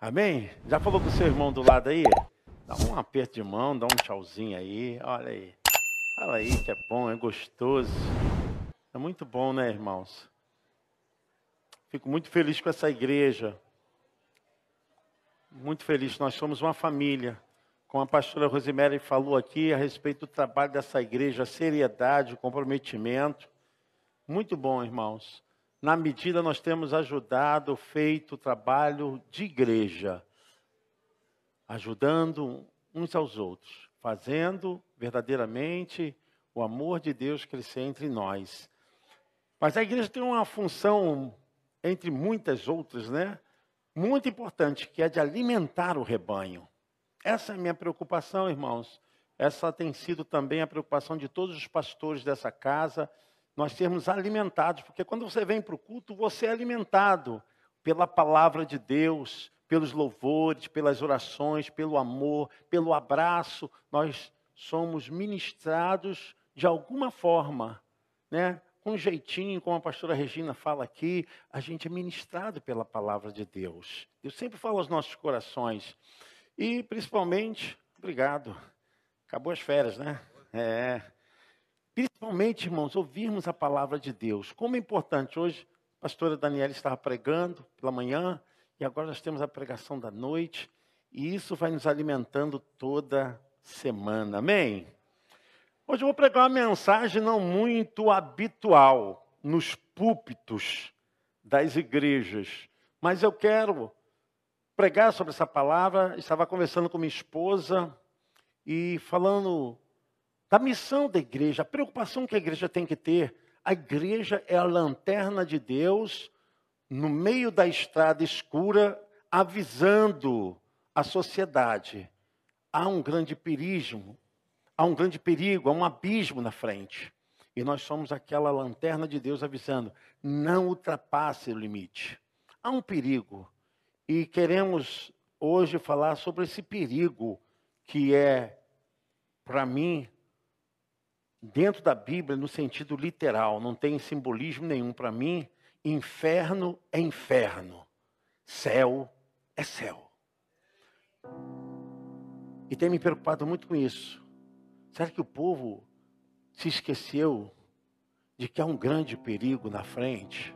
Amém? Já falou com o seu irmão do lado aí? Dá um aperto de mão, dá um tchauzinho aí. Olha aí. Fala aí que é bom, é gostoso. É muito bom, né, irmãos? Fico muito feliz com essa igreja. Muito feliz. Nós somos uma família. Como a pastora Rosemary falou aqui a respeito do trabalho dessa igreja, a seriedade, o comprometimento. Muito bom, irmãos na medida nós temos ajudado, feito trabalho de igreja, ajudando uns aos outros, fazendo verdadeiramente o amor de Deus crescer entre nós. Mas a igreja tem uma função, entre muitas outras, né? Muito importante, que é de alimentar o rebanho. Essa é a minha preocupação, irmãos. Essa tem sido também a preocupação de todos os pastores dessa casa nós sermos alimentados, porque quando você vem para o culto, você é alimentado pela palavra de Deus, pelos louvores, pelas orações, pelo amor, pelo abraço. Nós somos ministrados de alguma forma, né? Com um jeitinho, como a pastora Regina fala aqui, a gente é ministrado pela palavra de Deus. Eu sempre falo aos nossos corações. E principalmente, obrigado. Acabou as férias, né? É. Principalmente, irmãos, ouvirmos a palavra de Deus. Como é importante. Hoje, a pastora Daniela estava pregando pela manhã, e agora nós temos a pregação da noite, e isso vai nos alimentando toda semana. Amém? Hoje eu vou pregar uma mensagem não muito habitual nos púlpitos das igrejas, mas eu quero pregar sobre essa palavra. Estava conversando com minha esposa e falando da missão da igreja, a preocupação que a igreja tem que ter. A igreja é a lanterna de Deus no meio da estrada escura, avisando a sociedade. Há um grande perigo, há um grande perigo, há um abismo na frente. E nós somos aquela lanterna de Deus avisando: não ultrapasse o limite. Há um perigo. E queremos hoje falar sobre esse perigo que é, para mim, dentro da Bíblia, no sentido literal, não tem simbolismo nenhum para mim. Inferno é inferno, céu é céu. E tem me preocupado muito com isso. Será que o povo se esqueceu de que há um grande perigo na frente?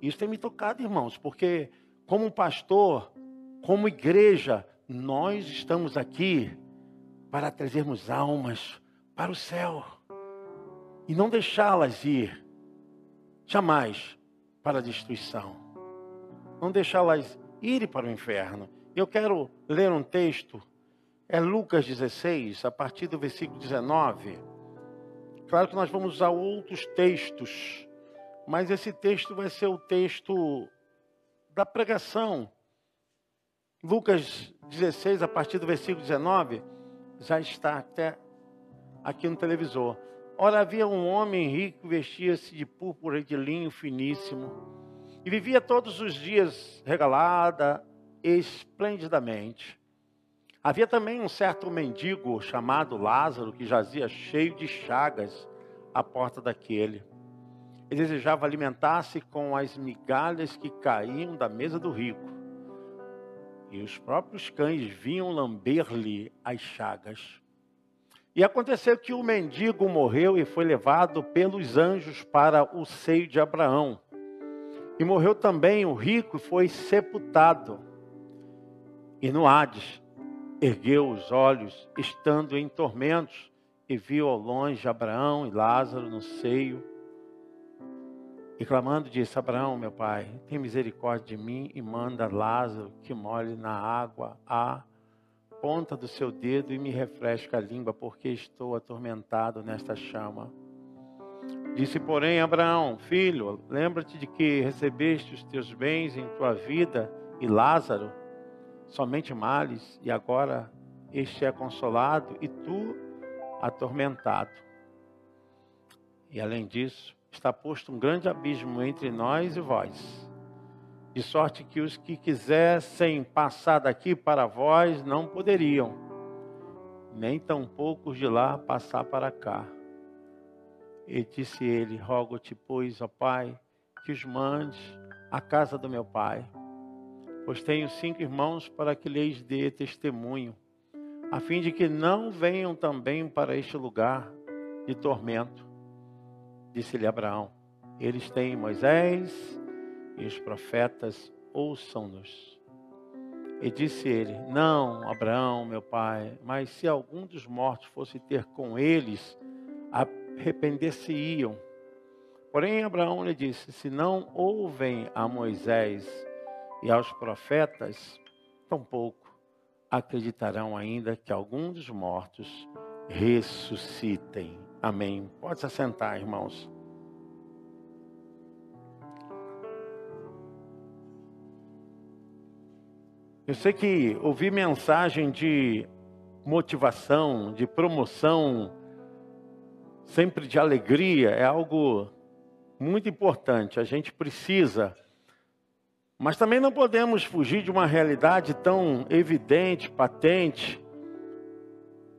Isso tem me tocado, irmãos, porque como pastor, como igreja, nós estamos aqui para trazermos almas para o céu e não deixá-las ir jamais para a destruição. Não deixá-las ir para o inferno. Eu quero ler um texto, é Lucas 16, a partir do versículo 19. Claro que nós vamos usar outros textos, mas esse texto vai ser o texto da pregação. Lucas 16, a partir do versículo 19, já está até aqui no televisor. Ora, havia um homem rico, vestia-se de púrpura de linho finíssimo, e vivia todos os dias regalada esplendidamente. Havia também um certo mendigo chamado Lázaro, que jazia cheio de chagas à porta daquele. Ele desejava alimentar-se com as migalhas que caíam da mesa do rico. E os próprios cães vinham lamber-lhe as chagas. E aconteceu que o mendigo morreu e foi levado pelos anjos para o seio de Abraão. E morreu também o rico e foi sepultado. E no Hades ergueu os olhos, estando em tormentos, e viu ao longe Abraão e Lázaro no seio. E clamando disse: Abraão, meu pai, tem misericórdia de mim e manda Lázaro que molhe na água a ponta do seu dedo e me refresca a língua, porque estou atormentado nesta chama. Disse, porém, Abraão: Filho, lembra-te de que recebeste os teus bens em tua vida e Lázaro somente males, e agora este é consolado e tu atormentado. E além disso, está posto um grande abismo entre nós e vós de sorte que os que quisessem passar daqui para vós não poderiam, nem tampouco os de lá passar para cá. E disse ele: Rogo-te, pois, ó Pai, que os mandes à casa do meu pai, pois tenho cinco irmãos para que lhes dê testemunho, a fim de que não venham também para este lugar de tormento. Disse-lhe Abraão: Eles têm Moisés e os profetas, ouçam-nos. E disse ele: Não, Abraão, meu pai, mas se algum dos mortos fosse ter com eles, arrepender-se-iam. Porém, Abraão lhe disse: Se não ouvem a Moisés e aos profetas, tampouco acreditarão ainda que algum dos mortos ressuscitem. Amém. Pode se assentar, irmãos. Eu sei que ouvir mensagem de motivação, de promoção, sempre de alegria, é algo muito importante. A gente precisa. Mas também não podemos fugir de uma realidade tão evidente, patente,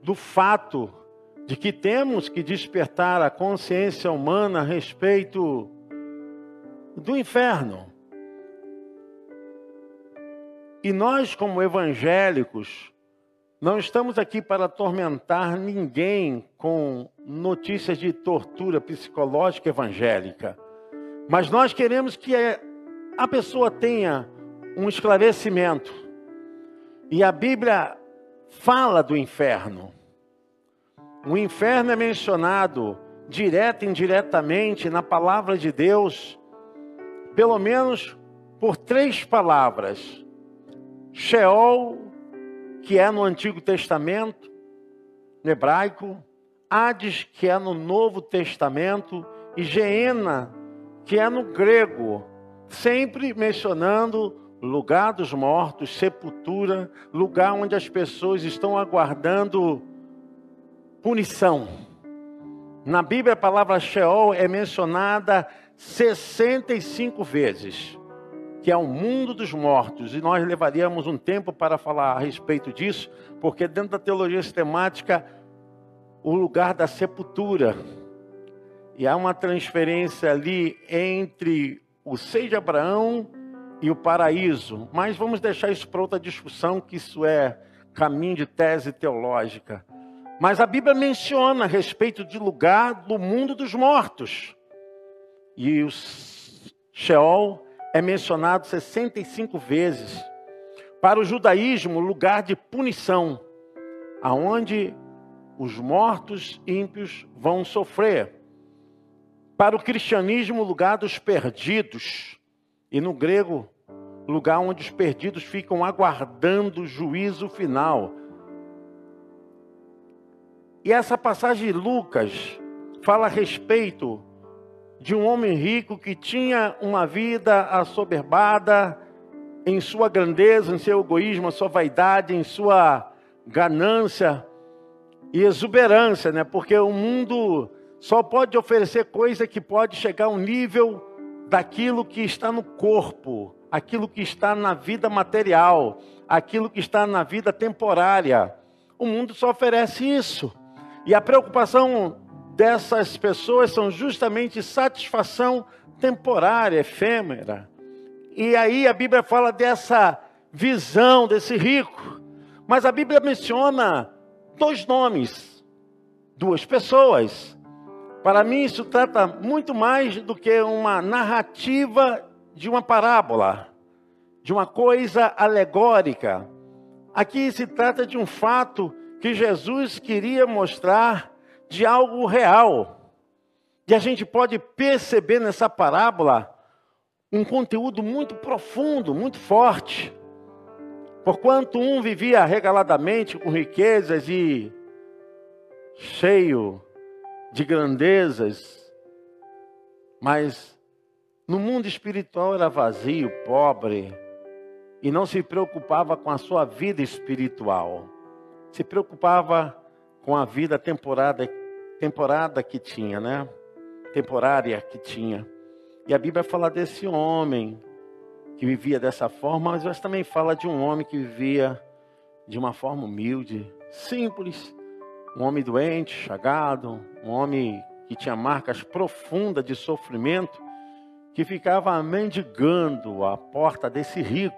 do fato de que temos que despertar a consciência humana a respeito do inferno. E nós, como evangélicos, não estamos aqui para atormentar ninguém com notícias de tortura psicológica evangélica. Mas nós queremos que a pessoa tenha um esclarecimento. E a Bíblia fala do inferno. O inferno é mencionado direta e indiretamente na palavra de Deus, pelo menos por três palavras. Sheol, que é no Antigo Testamento, no hebraico, Hades, que é no Novo Testamento, e Geena, que é no grego, sempre mencionando lugar dos mortos, sepultura, lugar onde as pessoas estão aguardando punição. Na Bíblia a palavra Sheol é mencionada 65 vezes que é o mundo dos mortos, e nós levaríamos um tempo para falar a respeito disso, porque dentro da teologia sistemática, o lugar da sepultura, e há uma transferência ali entre o seio de Abraão e o paraíso, mas vamos deixar isso para outra discussão, que isso é caminho de tese teológica. Mas a Bíblia menciona a respeito de lugar do mundo dos mortos. E o Sheol é mencionado 65 vezes. Para o judaísmo, lugar de punição, aonde os mortos ímpios vão sofrer. Para o cristianismo, lugar dos perdidos. E no grego, lugar onde os perdidos ficam aguardando o juízo final. E essa passagem de Lucas fala a respeito de um homem rico que tinha uma vida assoberbada em sua grandeza, em seu egoísmo, em sua vaidade, em sua ganância e exuberância, né? Porque o mundo só pode oferecer coisa que pode chegar ao nível daquilo que está no corpo, aquilo que está na vida material, aquilo que está na vida temporária. O mundo só oferece isso. E a preocupação dessas pessoas são justamente satisfação temporária, efêmera. E aí a Bíblia fala dessa visão desse rico. Mas a Bíblia menciona dois nomes, duas pessoas. Para mim, isso trata muito mais do que uma narrativa de uma parábola, de uma coisa alegórica. Aqui se trata de um fato que Jesus queria mostrar de algo real. E a gente pode perceber nessa parábola um conteúdo muito profundo, muito forte. Porquanto um vivia regaladamente com riquezas e cheio de grandezas, mas no mundo espiritual era vazio, pobre, e não se preocupava com a sua vida espiritual. Se preocupava com a vida temporada, temporada que tinha, né? Temporária que tinha. E a Bíblia fala desse homem que vivia dessa forma, mas também fala de um homem que vivia de uma forma humilde, simples, um homem doente, chagado, um homem que tinha marcas profundas de sofrimento, que ficava mendigando à porta desse rico,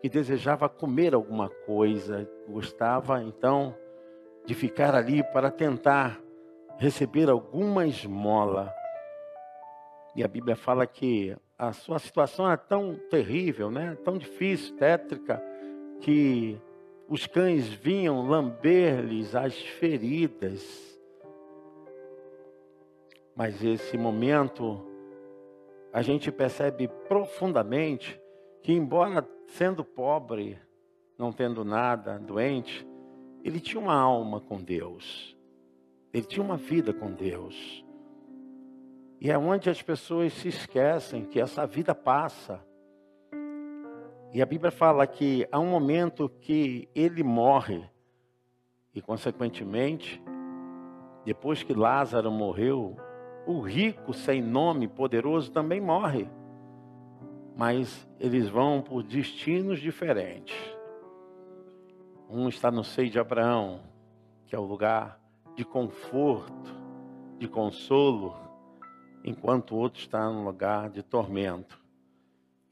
que desejava comer alguma coisa, gostava então de ficar ali para tentar receber alguma esmola. E a Bíblia fala que a sua situação era tão terrível, né? tão difícil, tétrica, que os cães vinham lamber-lhes as feridas. Mas esse momento, a gente percebe profundamente que, embora sendo pobre, não tendo nada, doente, ele tinha uma alma com Deus. Ele tinha uma vida com Deus. E é onde as pessoas se esquecem que essa vida passa. E a Bíblia fala que há um momento que ele morre, e consequentemente, depois que Lázaro morreu, o rico sem nome, poderoso, também morre. Mas eles vão por destinos diferentes. Um está no seio de Abraão, que é o lugar de conforto, de consolo, enquanto o outro está no lugar de tormento.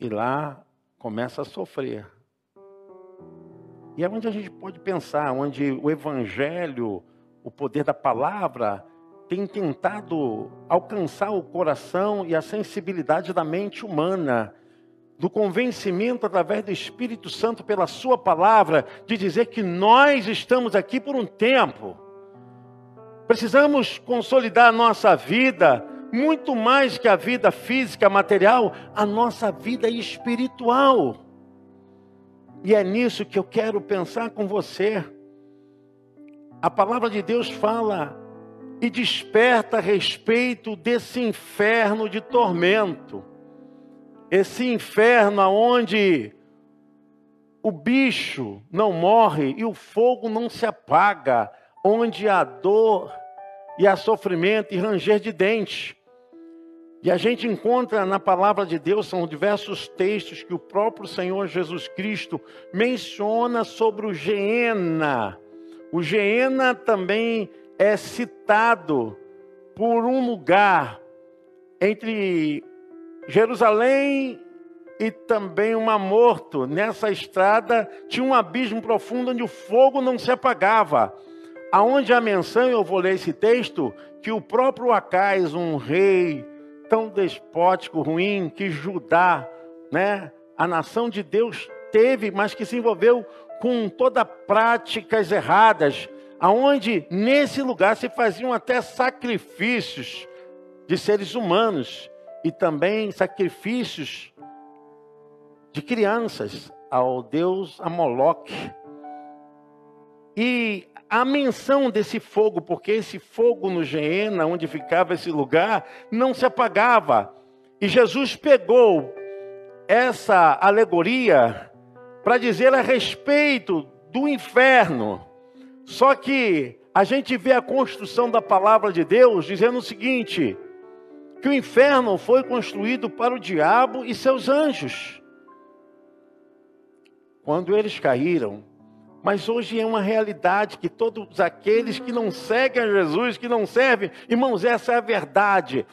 E lá começa a sofrer. E é onde a gente pode pensar, onde o Evangelho, o poder da palavra, tem tentado alcançar o coração e a sensibilidade da mente humana, do convencimento através do Espírito Santo pela Sua palavra, de dizer que nós estamos aqui por um tempo. Precisamos consolidar a nossa vida muito mais que a vida física, material, a nossa vida espiritual. E é nisso que eu quero pensar com você. A palavra de Deus fala e desperta a respeito desse inferno de tormento. Esse inferno aonde o bicho não morre e o fogo não se apaga, onde há dor e há sofrimento e ranger de dente. E a gente encontra na palavra de Deus, são diversos textos que o próprio Senhor Jesus Cristo menciona sobre o Geena. O Geena também é citado por um lugar entre Jerusalém e também o Mar Morto. Nessa estrada tinha um abismo profundo onde o fogo não se apagava. Aonde a menção, eu vou ler esse texto, que o próprio Acais, um rei tão despótico, ruim, que Judá, né, a nação de Deus teve, mas que se envolveu com toda práticas erradas, aonde nesse lugar se faziam até sacrifícios de seres humanos e também sacrifícios de crianças ao deus Amoloque. E a menção desse fogo, porque esse fogo no Geena, onde ficava esse lugar, não se apagava. E Jesus pegou essa alegoria para dizer a respeito do inferno. Só que a gente vê a construção da palavra de Deus dizendo o seguinte: que o inferno foi construído para o diabo e seus anjos. Quando eles caíram, mas hoje é uma realidade que todos aqueles que não seguem a Jesus, que não servem, irmãos, essa é a verdade.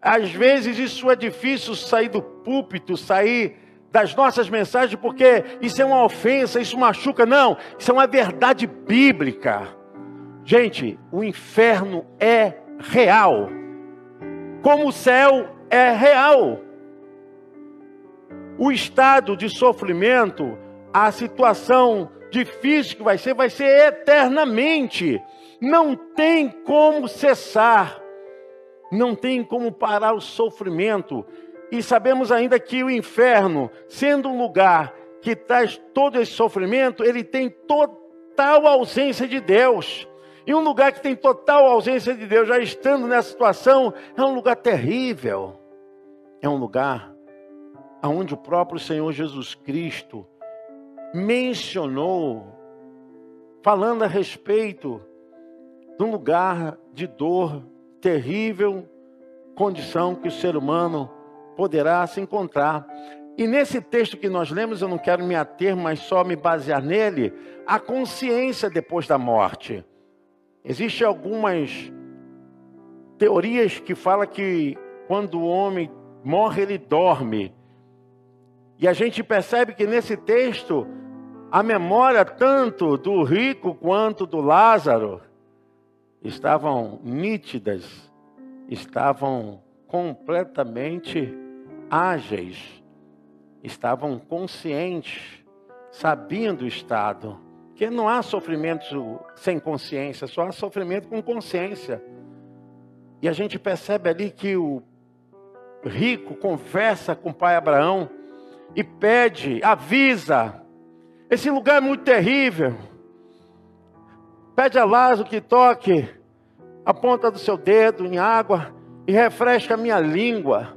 Às vezes isso é difícil sair do púlpito, sair das nossas mensagens, porque isso é uma ofensa, isso machuca. Não, isso é uma verdade bíblica. Gente, o inferno é real, como o céu é real. O estado de sofrimento, a situação difícil que vai ser, vai ser eternamente. Não tem como cessar, não tem como parar o sofrimento. E sabemos ainda que o inferno, sendo um lugar que traz todo esse sofrimento, ele tem total ausência de Deus. E um lugar que tem total ausência de Deus, já estando nessa situação, é um lugar terrível. É um lugar onde o próprio Senhor Jesus Cristo mencionou, falando a respeito de um lugar de dor terrível, condição que o ser humano poderá se encontrar. E nesse texto que nós lemos, eu não quero me ater, mas só me basear nele, a consciência depois da morte. Existem algumas teorias que falam que quando o homem morre, ele dorme. E a gente percebe que nesse texto, a memória tanto do rico quanto do Lázaro estavam nítidas, estavam completamente ágeis, estavam conscientes, sabiam do estado. Que não há sofrimento sem consciência, só há sofrimento com consciência. E a gente percebe ali que o rico conversa com o pai Abraão e pede, avisa: esse lugar é muito terrível. Pede a Lázaro que toque a ponta do seu dedo em água e refresca a minha língua.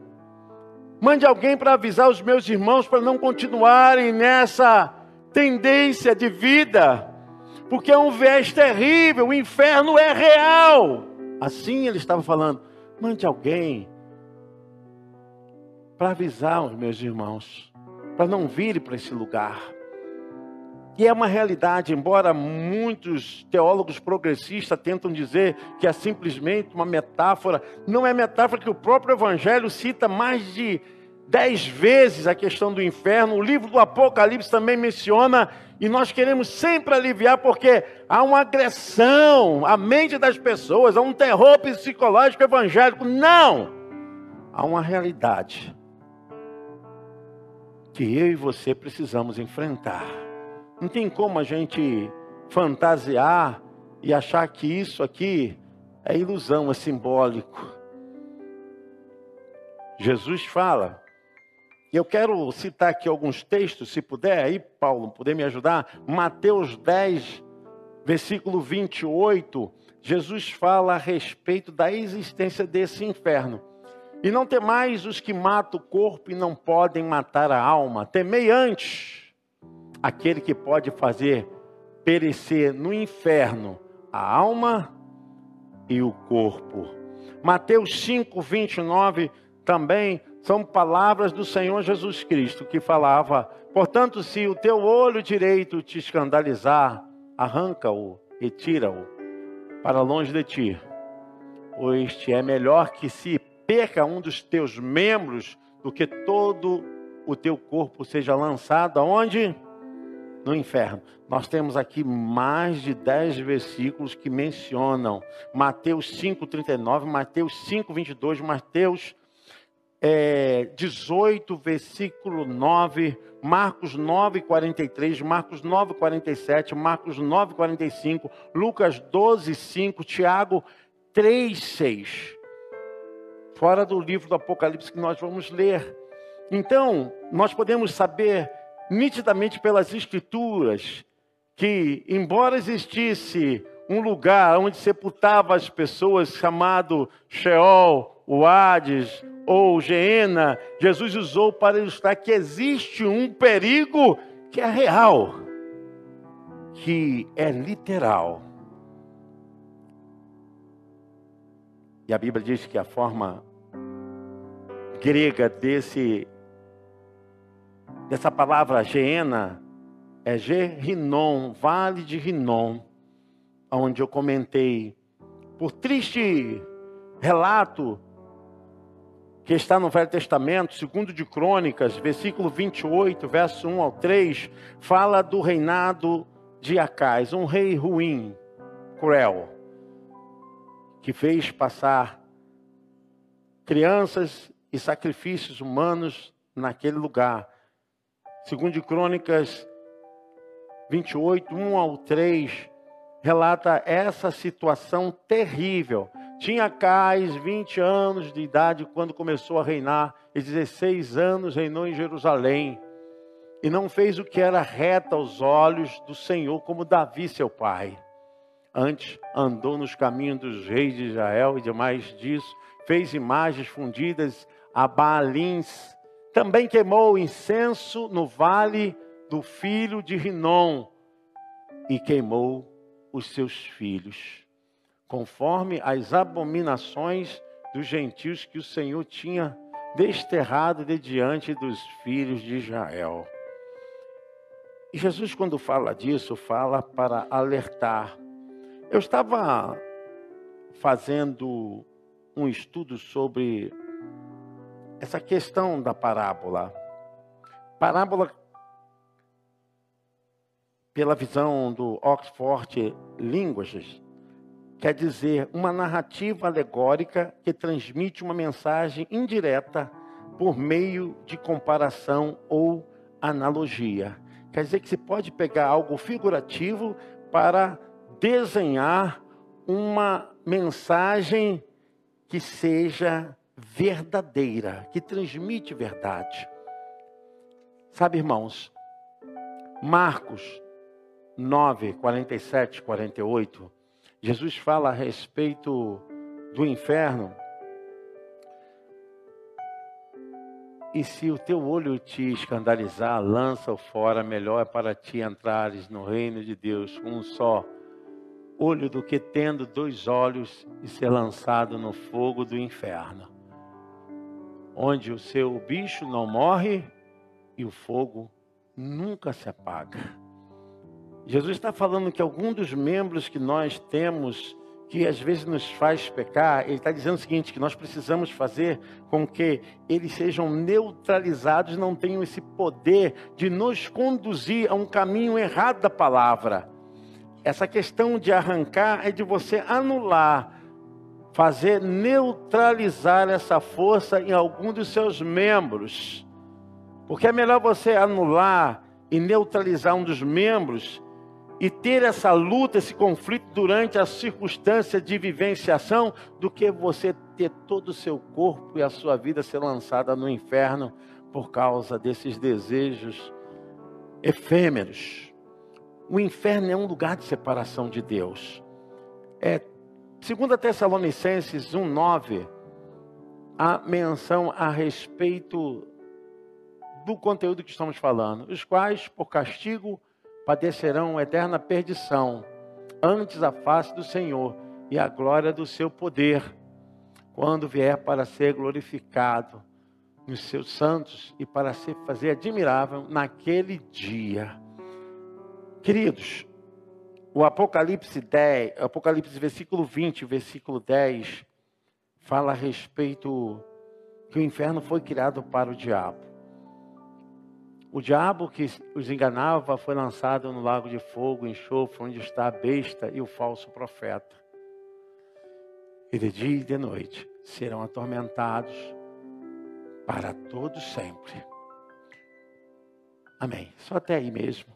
Mande alguém para avisar os meus irmãos para não continuarem nessa tendência de vida, porque é um viés terrível, o inferno é real. Assim ele estava falando. Mande alguém para avisar os meus irmãos, para não virem para esse lugar. E é uma realidade, embora muitos teólogos progressistas tentam dizer que é simplesmente uma metáfora, não é metáfora que o próprio Evangelho cita mais de dez vezes a questão do inferno. O livro do Apocalipse também menciona, e nós queremos sempre aliviar, porque há uma agressão à mente das pessoas, há um terror psicológico evangélico. Não! Há uma realidade que eu e você precisamos enfrentar. Não tem como a gente fantasiar e achar que isso aqui é ilusão, é simbólico. Jesus fala, e eu quero citar aqui alguns textos, se puder, aí, Paulo, poder me ajudar. Mateus 10, versículo 28, Jesus fala a respeito da existência desse inferno. E não temais os que matam o corpo e não podem matar a alma. Temei antes aquele que pode fazer perecer no inferno a alma e o corpo. Mateus 5, 29 também são palavras do Senhor Jesus Cristo que falava: portanto, se o teu olho direito te escandalizar, arranca-o e tira-o para longe de ti, pois te é melhor que se perca um dos teus membros do que todo o teu corpo seja lançado aonde? No inferno. Nós temos aqui mais de 10 versículos que mencionam Mateus 5,39, Mateus 5,22, Mateus é, 18, versículo 9, Marcos 9, 43, Marcos 9, 47, Marcos 9, 45, Lucas 12, 5, Tiago 3, 6. Fora do livro do Apocalipse que nós vamos ler. Então, nós podemos saber nitidamente pelas Escrituras que, embora existisse um lugar onde sepultava as pessoas chamado Sheol, o Hades ou Geena, Jesus usou para ilustrar que existe um perigo que é real, que é literal. E a Bíblia diz que a forma grega desse dessa palavra Geena é Gerinon, Vale de Rinom, onde eu comentei, por triste relato que está no Velho Testamento, segundo de Crônicas, versículo 28, verso 1 ao 3, fala do reinado de Acais, um rei ruim, cruel, que fez passar crianças e sacrifícios humanos naquele lugar Segundo de Crônicas 28, 1 ao 3, relata essa situação terrível. Tinha Cais 20 anos de idade quando começou a reinar, e 16 anos reinou em Jerusalém. E não fez o que era reto aos olhos do Senhor, como Davi, seu pai. Antes andou nos caminhos dos reis de Israel e demais disso, fez imagens fundidas a Baalins também queimou incenso no vale do filho de Rinom e queimou os seus filhos, conforme as abominações dos gentios que o Senhor tinha desterrado de diante dos filhos de Israel. E Jesus, quando fala disso, fala para alertar. Eu estava fazendo um estudo sobre essa questão da parábola. Parábola, pela visão do Oxford Languages, quer dizer uma narrativa alegórica que transmite uma mensagem indireta por meio de comparação ou analogia. Quer dizer que se pode pegar algo figurativo para desenhar uma mensagem que seja verdadeira, que transmite verdade. Sabe, irmãos, Marcos 9, 47, 48, Jesus fala a respeito do inferno. E se o teu olho te escandalizar, lança-o fora, melhor é para ti entrares no reino de Deus com um só olho do que tendo dois olhos e ser lançado no fogo do inferno, onde o seu bicho não morre e o fogo nunca se apaga. Jesus está falando que algum dos membros que nós temos que às vezes nos faz pecar, ele está dizendo o seguinte: que nós precisamos fazer com que eles sejam neutralizados, não tenham esse poder de nos conduzir a um caminho errado da palavra. Essa questão de arrancar é de você anular, fazer neutralizar essa força em algum dos seus membros. Porque é melhor você anular e neutralizar um dos membros e ter essa luta, esse conflito durante a circunstância de vivenciação, do que você ter todo o seu corpo e a sua vida ser lançada no inferno por causa desses desejos efêmeros. O inferno é um lugar de separação de Deus. É 2 Tessalonicenses 1:9 a menção a respeito do conteúdo que estamos falando, os quais por castigo padecerão eterna perdição, antes a face do Senhor e a glória do seu poder, quando vier para ser glorificado nos seus santos e para se fazer admirável naquele dia. Queridos, o Apocalipse 10, Apocalipse versículo 20, versículo 10, fala a respeito que o inferno foi criado para o diabo. O diabo que os enganava foi lançado no lago de fogo, enxofre, onde está a besta e o falso profeta. E de dia e de noite serão atormentados para todos sempre. Amém. Só até aí mesmo.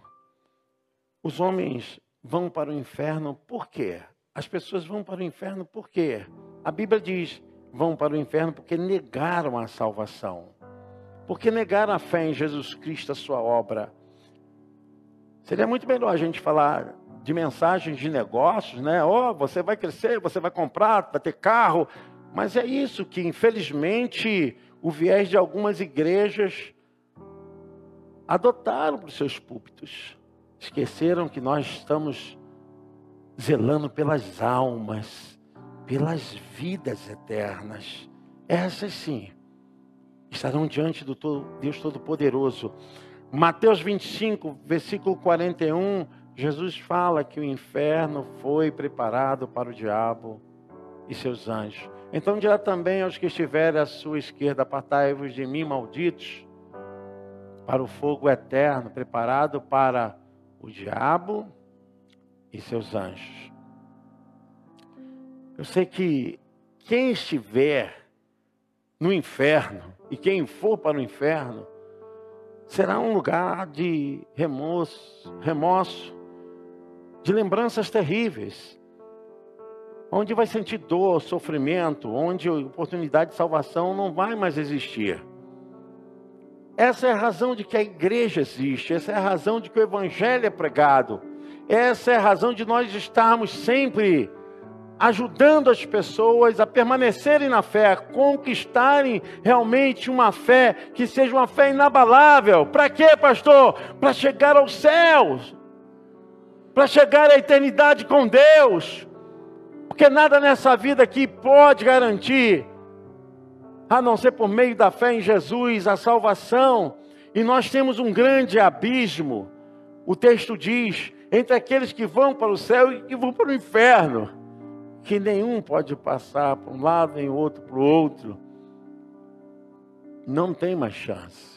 Os homens vão para o inferno por quê? As pessoas vão para o inferno por quê? A Bíblia diz: vão para o inferno porque negaram a salvação. Porque negar a fé em Jesus Cristo, a sua obra. Seria muito melhor a gente falar de mensagens de negócios, né? Oh, você vai crescer, você vai comprar, vai ter carro. Mas é isso que, infelizmente, o viés de algumas igrejas adotaram para os seus púlpitos. Esqueceram que nós estamos zelando pelas almas, pelas vidas eternas. Essas sim estarão diante do Deus Todo-Poderoso. Mateus 25, versículo 41, Jesus fala que o inferno foi preparado para o diabo e seus anjos. Então dirá também aos que estiverem à sua esquerda: Apartai-vos de mim, malditos, para o fogo eterno, preparado para o diabo e seus anjos. Eu sei que quem estiver no inferno, e quem for para o inferno, será um lugar de remorso, remorso de lembranças terríveis, onde vai sentir dor, sofrimento, onde a oportunidade de salvação não vai mais existir. Essa é a razão de que a igreja existe, essa é a razão de que o evangelho é pregado, essa é a razão de nós estarmos sempre ajudando as pessoas a permanecerem na fé, a conquistarem realmente uma fé que seja uma fé inabalável. Para quê, pastor? Para chegar aos céus, para chegar à eternidade com Deus. Porque nada nessa vida aqui pode garantir, a não ser por meio da fé em Jesus, a salvação. E nós temos um grande abismo. O texto diz: entre aqueles que vão para o céu e que vão para o inferno que nenhum pode passar para um lado nem outro para o outro, não tem mais chance.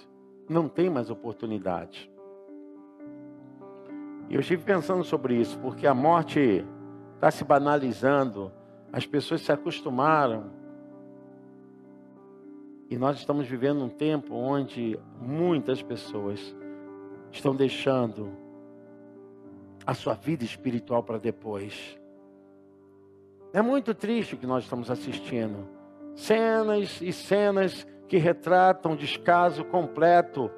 não tem mais oportunidade. E eu estive pensando sobre isso, porque a morte está se banalizando, as pessoas se acostumaram. E nós estamos vivendo um tempo onde muitas pessoas estão deixando a sua vida espiritual para depois. É muito triste o que nós estamos assistindo. Cenas e cenas que retratam descaso completo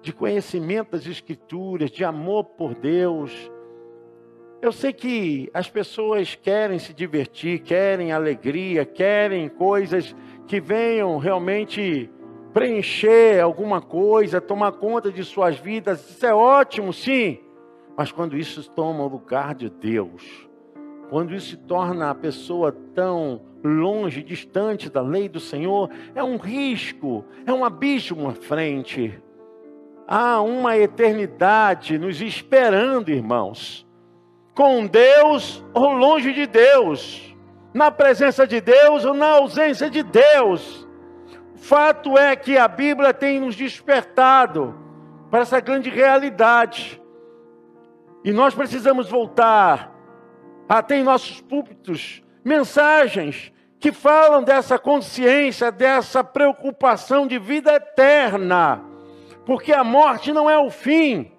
de conhecimento das Escrituras, de amor por Deus. Eu sei que as pessoas querem se divertir, querem alegria, querem coisas que venham realmente preencher alguma coisa, tomar conta de suas vidas. Isso é ótimo, sim. Mas quando isso toma o lugar de Deus, quando isso torna a pessoa tão longe, distante da lei do Senhor, é um risco, é um abismo à frente. Há uma eternidade nos esperando, irmãos. Com Deus ou longe de Deus, na presença de Deus ou na ausência de Deus. Fato é que a Bíblia tem nos despertado para essa grande realidade. E nós precisamos voltar a ter em nossos púlpitos mensagens que falam dessa consciência, dessa preocupação de vida eterna porque a morte não é o fim.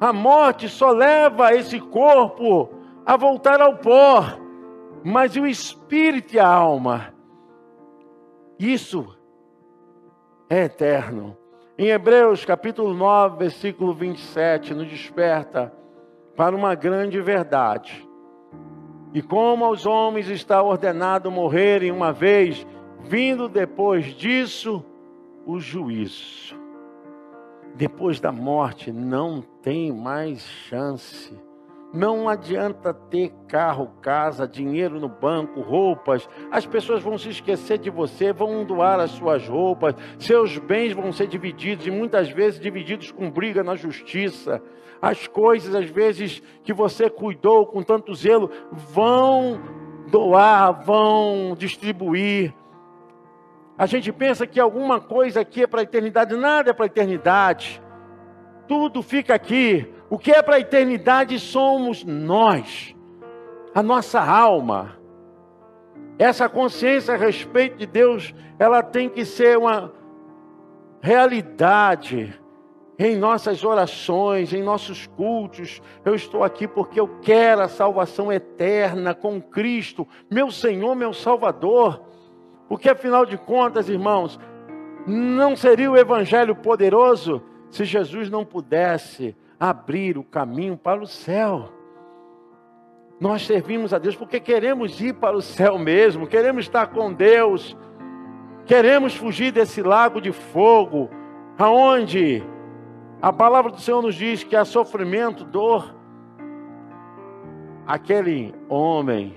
A morte só leva esse corpo a voltar ao pó, mas o espírito e a alma, isso é eterno. Em Hebreus capítulo 9, versículo 27, nos desperta para uma grande verdade. E como aos homens está ordenado morrerem uma vez, vindo depois disso o juízo depois da morte não tem mais chance. Não adianta ter carro, casa, dinheiro no banco, roupas. As pessoas vão se esquecer de você, vão doar as suas roupas, seus bens vão ser divididos e muitas vezes divididos com briga na justiça. As coisas, às vezes, que você cuidou com tanto zelo, vão doar, vão distribuir. A gente pensa que alguma coisa aqui é para a eternidade, nada é para a eternidade. Tudo fica aqui. O que é para a eternidade somos nós, a nossa alma. Essa consciência a respeito de Deus, ela tem que ser uma realidade em nossas orações, em nossos cultos. Eu estou aqui porque eu quero a salvação eterna com Cristo, meu Senhor, meu Salvador. Porque afinal de contas, irmãos, não seria o evangelho poderoso se Jesus não pudesse abrir o caminho para o céu. Nós servimos a Deus porque queremos ir para o céu mesmo, queremos estar com Deus, queremos fugir desse lago de fogo, aonde a palavra do Senhor nos diz que há sofrimento, dor. Aquele homem,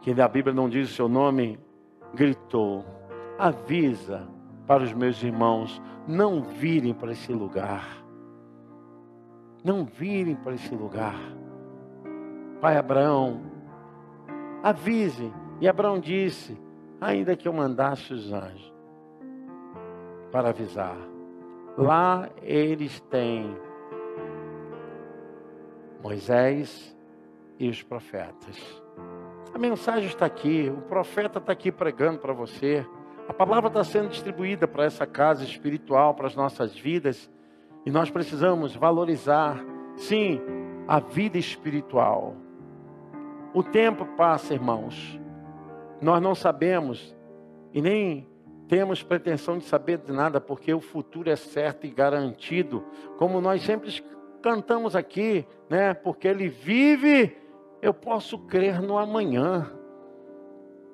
que na Bíblia não diz o seu nome, gritou: avisa para os meus irmãos, não virem para esse lugar. Não virem para esse lugar. Pai Abraão, avise. E Abraão disse: ainda que eu mandasse os anjos para avisar, lá eles têm Moisés e os profetas. A mensagem está aqui, o profeta está aqui pregando para você. A palavra está sendo distribuída para essa casa espiritual, para as nossas vidas. Nós precisamos valorizar, sim, a vida espiritual. O tempo passa, irmãos. Nós não sabemos e nem temos pretensão de saber de nada, porque o futuro é certo e garantido. Como nós sempre cantamos aqui, né? Porque ele vive eu posso crer no amanhã.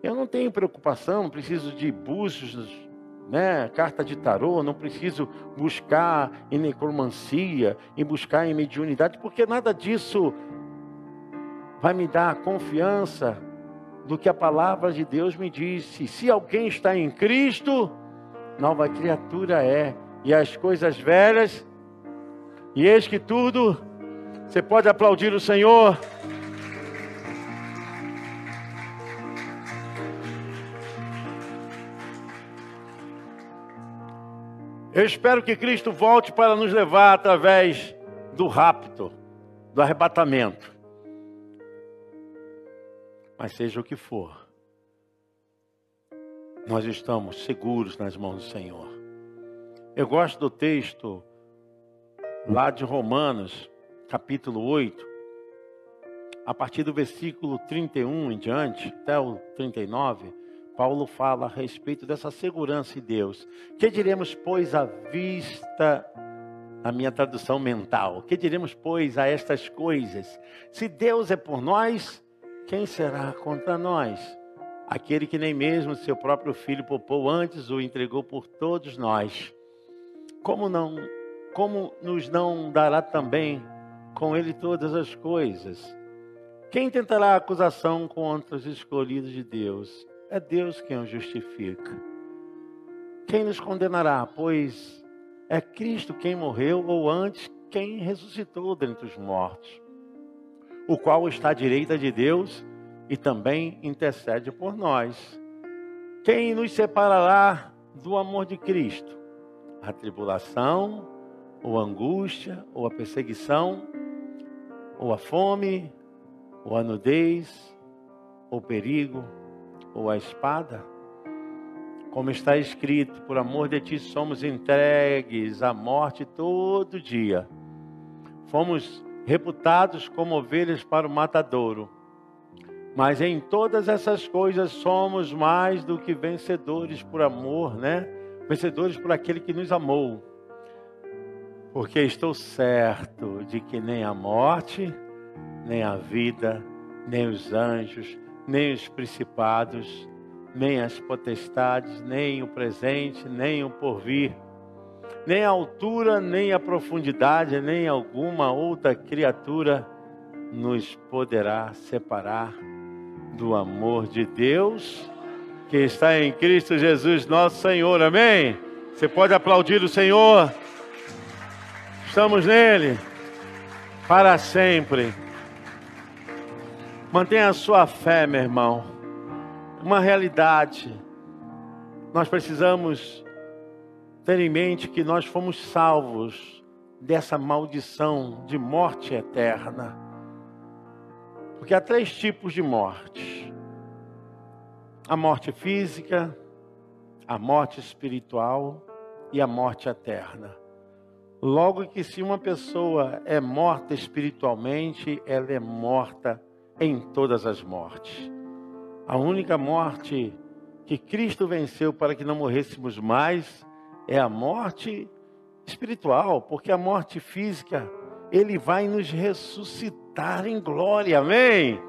Eu não tenho preocupação, não preciso de búzios, né, carta de tarô, não preciso buscar em necromancia, e buscar em mediunidade, porque nada disso vai me dar confiança do que a palavra de Deus me disse. Se alguém está em Cristo, nova criatura é, e as coisas velhas, e eis que tudo, você pode aplaudir o Senhor. Eu espero que Cristo volte para nos levar através do rapto, do arrebatamento. Mas seja o que for, nós estamos seguros nas mãos do Senhor. Eu gosto do texto lá de Romanos, capítulo 8, a partir do versículo 31 em diante, até o 39, Paulo fala a respeito dessa segurança em Deus. Que diremos, pois, à vista, a minha tradução mental, que diremos, pois, a estas coisas? Se Deus é por nós, quem será contra nós? Aquele que nem mesmo seu próprio filho poupou antes, o entregou por todos nós. Como não, como nos não dará também com ele todas as coisas? Quem tentará acusação contra os escolhidos de Deus? É Deus quem os justifica. Quem nos condenará? Pois é Cristo quem morreu, ou antes, quem ressuscitou dentre os mortos, o qual está à direita de Deus e também intercede por nós. Quem nos separará do amor de Cristo? A tribulação, ou a angústia, ou a perseguição, ou a fome, ou a nudez, ou perigo, ou a espada? Como está escrito, por amor de ti somos entregues à morte todo dia. Fomos reputados como ovelhas para o matadouro. Mas em todas essas coisas somos mais do que vencedores por amor, né? Vencedores por aquele que nos amou. Porque estou certo de que nem a morte, nem a vida, nem os anjos, nem os principados, nem as potestades, nem o presente, nem o porvir, nem a altura, nem a profundidade, nem alguma outra criatura nos poderá separar do amor de Deus que está em Cristo Jesus, nosso Senhor. Amém? Você pode aplaudir o Senhor. Estamos nele para sempre. Mantenha a sua fé, meu irmão. Uma realidade. Nós precisamos ter em mente que nós fomos salvos dessa maldição de morte eterna. Porque há três tipos de morte: a morte física, a morte espiritual e a morte eterna. Logo que se uma pessoa é morta espiritualmente, ela é morta em todas as mortes. A única morte que Cristo venceu para que não morrêssemos mais é a morte espiritual, porque a morte física, ele vai nos ressuscitar em glória, amém?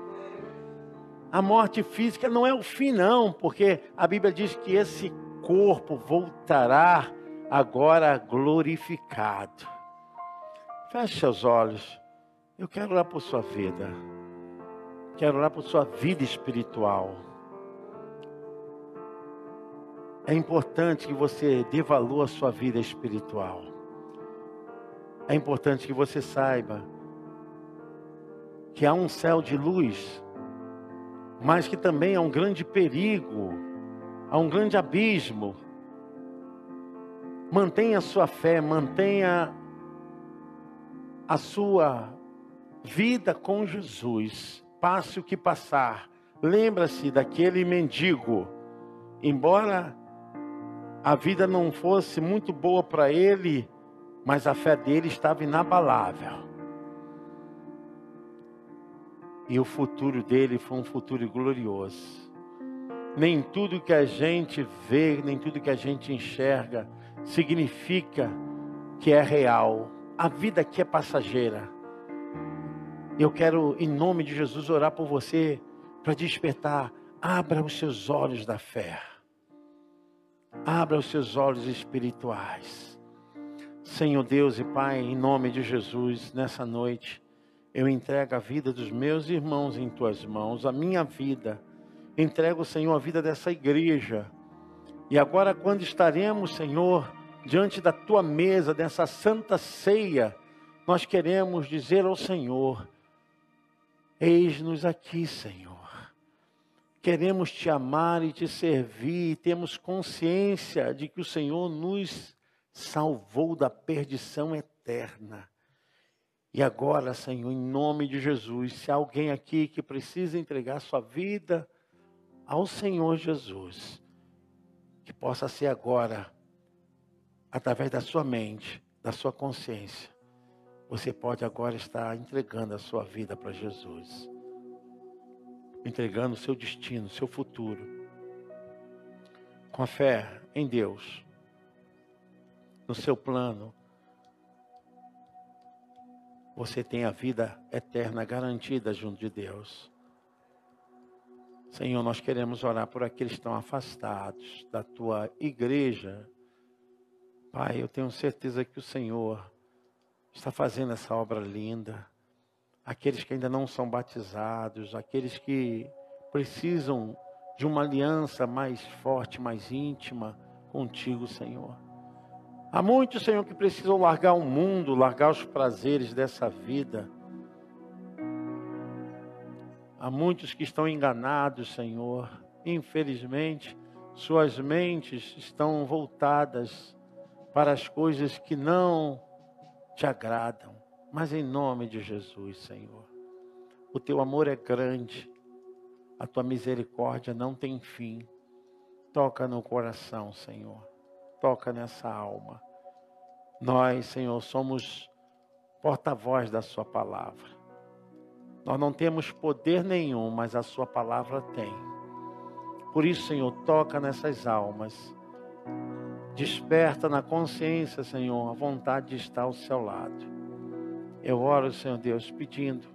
A morte física não é o fim, não, porque a Bíblia diz que esse corpo voltará agora glorificado. Feche seus olhos, eu quero orar por sua vida. Quero orar por sua vida espiritual. É importante que você dê valor à sua vida espiritual. É importante que você saiba que há um céu de luz, mas que também há um grande perigo, há um grande abismo. Mantenha a sua fé, mantenha a sua vida com Jesus passe o que passar, lembra-se daquele mendigo. Embora a vida não fosse muito boa para ele, mas a fé dele estava inabalável. E o futuro dele foi um futuro glorioso. Nem tudo que a gente vê, nem tudo que a gente enxerga significa que é real. A vida aqui é passageira. Eu quero, em nome de Jesus, orar por você para despertar. Abra os seus olhos da fé. Abra os seus olhos espirituais. Senhor Deus e Pai, em nome de Jesus, nessa noite, eu entrego a vida dos meus irmãos em tuas mãos, a minha vida. Entrego, Senhor, a vida dessa igreja. E agora, quando estaremos, Senhor, diante da tua mesa, dessa santa ceia, nós queremos dizer ao Senhor: Eis-nos aqui, Senhor. Queremos te amar e te servir, e temos consciência de que o Senhor nos salvou da perdição eterna. E agora, Senhor, em nome de Jesus, se há alguém aqui que precisa entregar sua vida ao Senhor Jesus, que possa ser agora, através da sua mente, da sua consciência, você pode agora estar entregando a sua vida para Jesus, entregando o seu destino, o seu futuro, com a fé em Deus, no seu plano, você tem a vida eterna garantida junto de Deus. Senhor, nós queremos orar por aqueles que estão afastados da tua igreja. Pai, eu tenho certeza que o Senhor está fazendo essa obra linda. Aqueles que ainda não são batizados, aqueles que precisam de uma aliança mais forte, mais íntima contigo, Senhor. Há muitos, Senhor, que precisam largar o mundo, largar os prazeres dessa vida. Há muitos que estão enganados, Senhor. Infelizmente, suas mentes estão voltadas para as coisas que não te agradam. Mas em nome de Jesus, Senhor, o teu amor é grande, a tua misericórdia não tem fim. Toca no coração, Senhor. Toca nessa alma. Nós, Senhor, somos porta-voz da Sua palavra. Nós não temos poder nenhum, mas a Sua palavra tem. Por isso, Senhor, toca nessas almas Desperta na consciência, Senhor, a vontade de estar ao seu lado. Eu oro, Senhor Deus, pedindo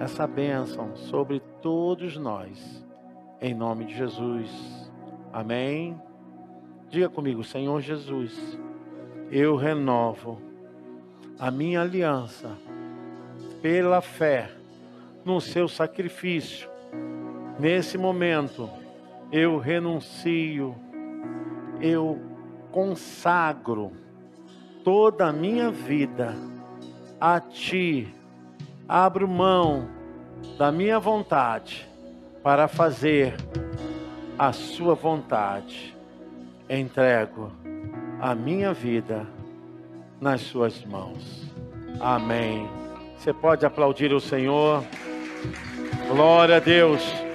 essa bênção sobre todos nós, em nome de Jesus. Amém. Diga comigo, Senhor Jesus, eu renovo a minha aliança pela fé no seu sacrifício. Nesse momento, eu renuncio eu consagro toda a minha vida a Ti, abro mão da minha vontade para fazer a Sua vontade. Entrego a minha vida nas Suas mãos. Amém. Você pode aplaudir o Senhor. Glória a Deus.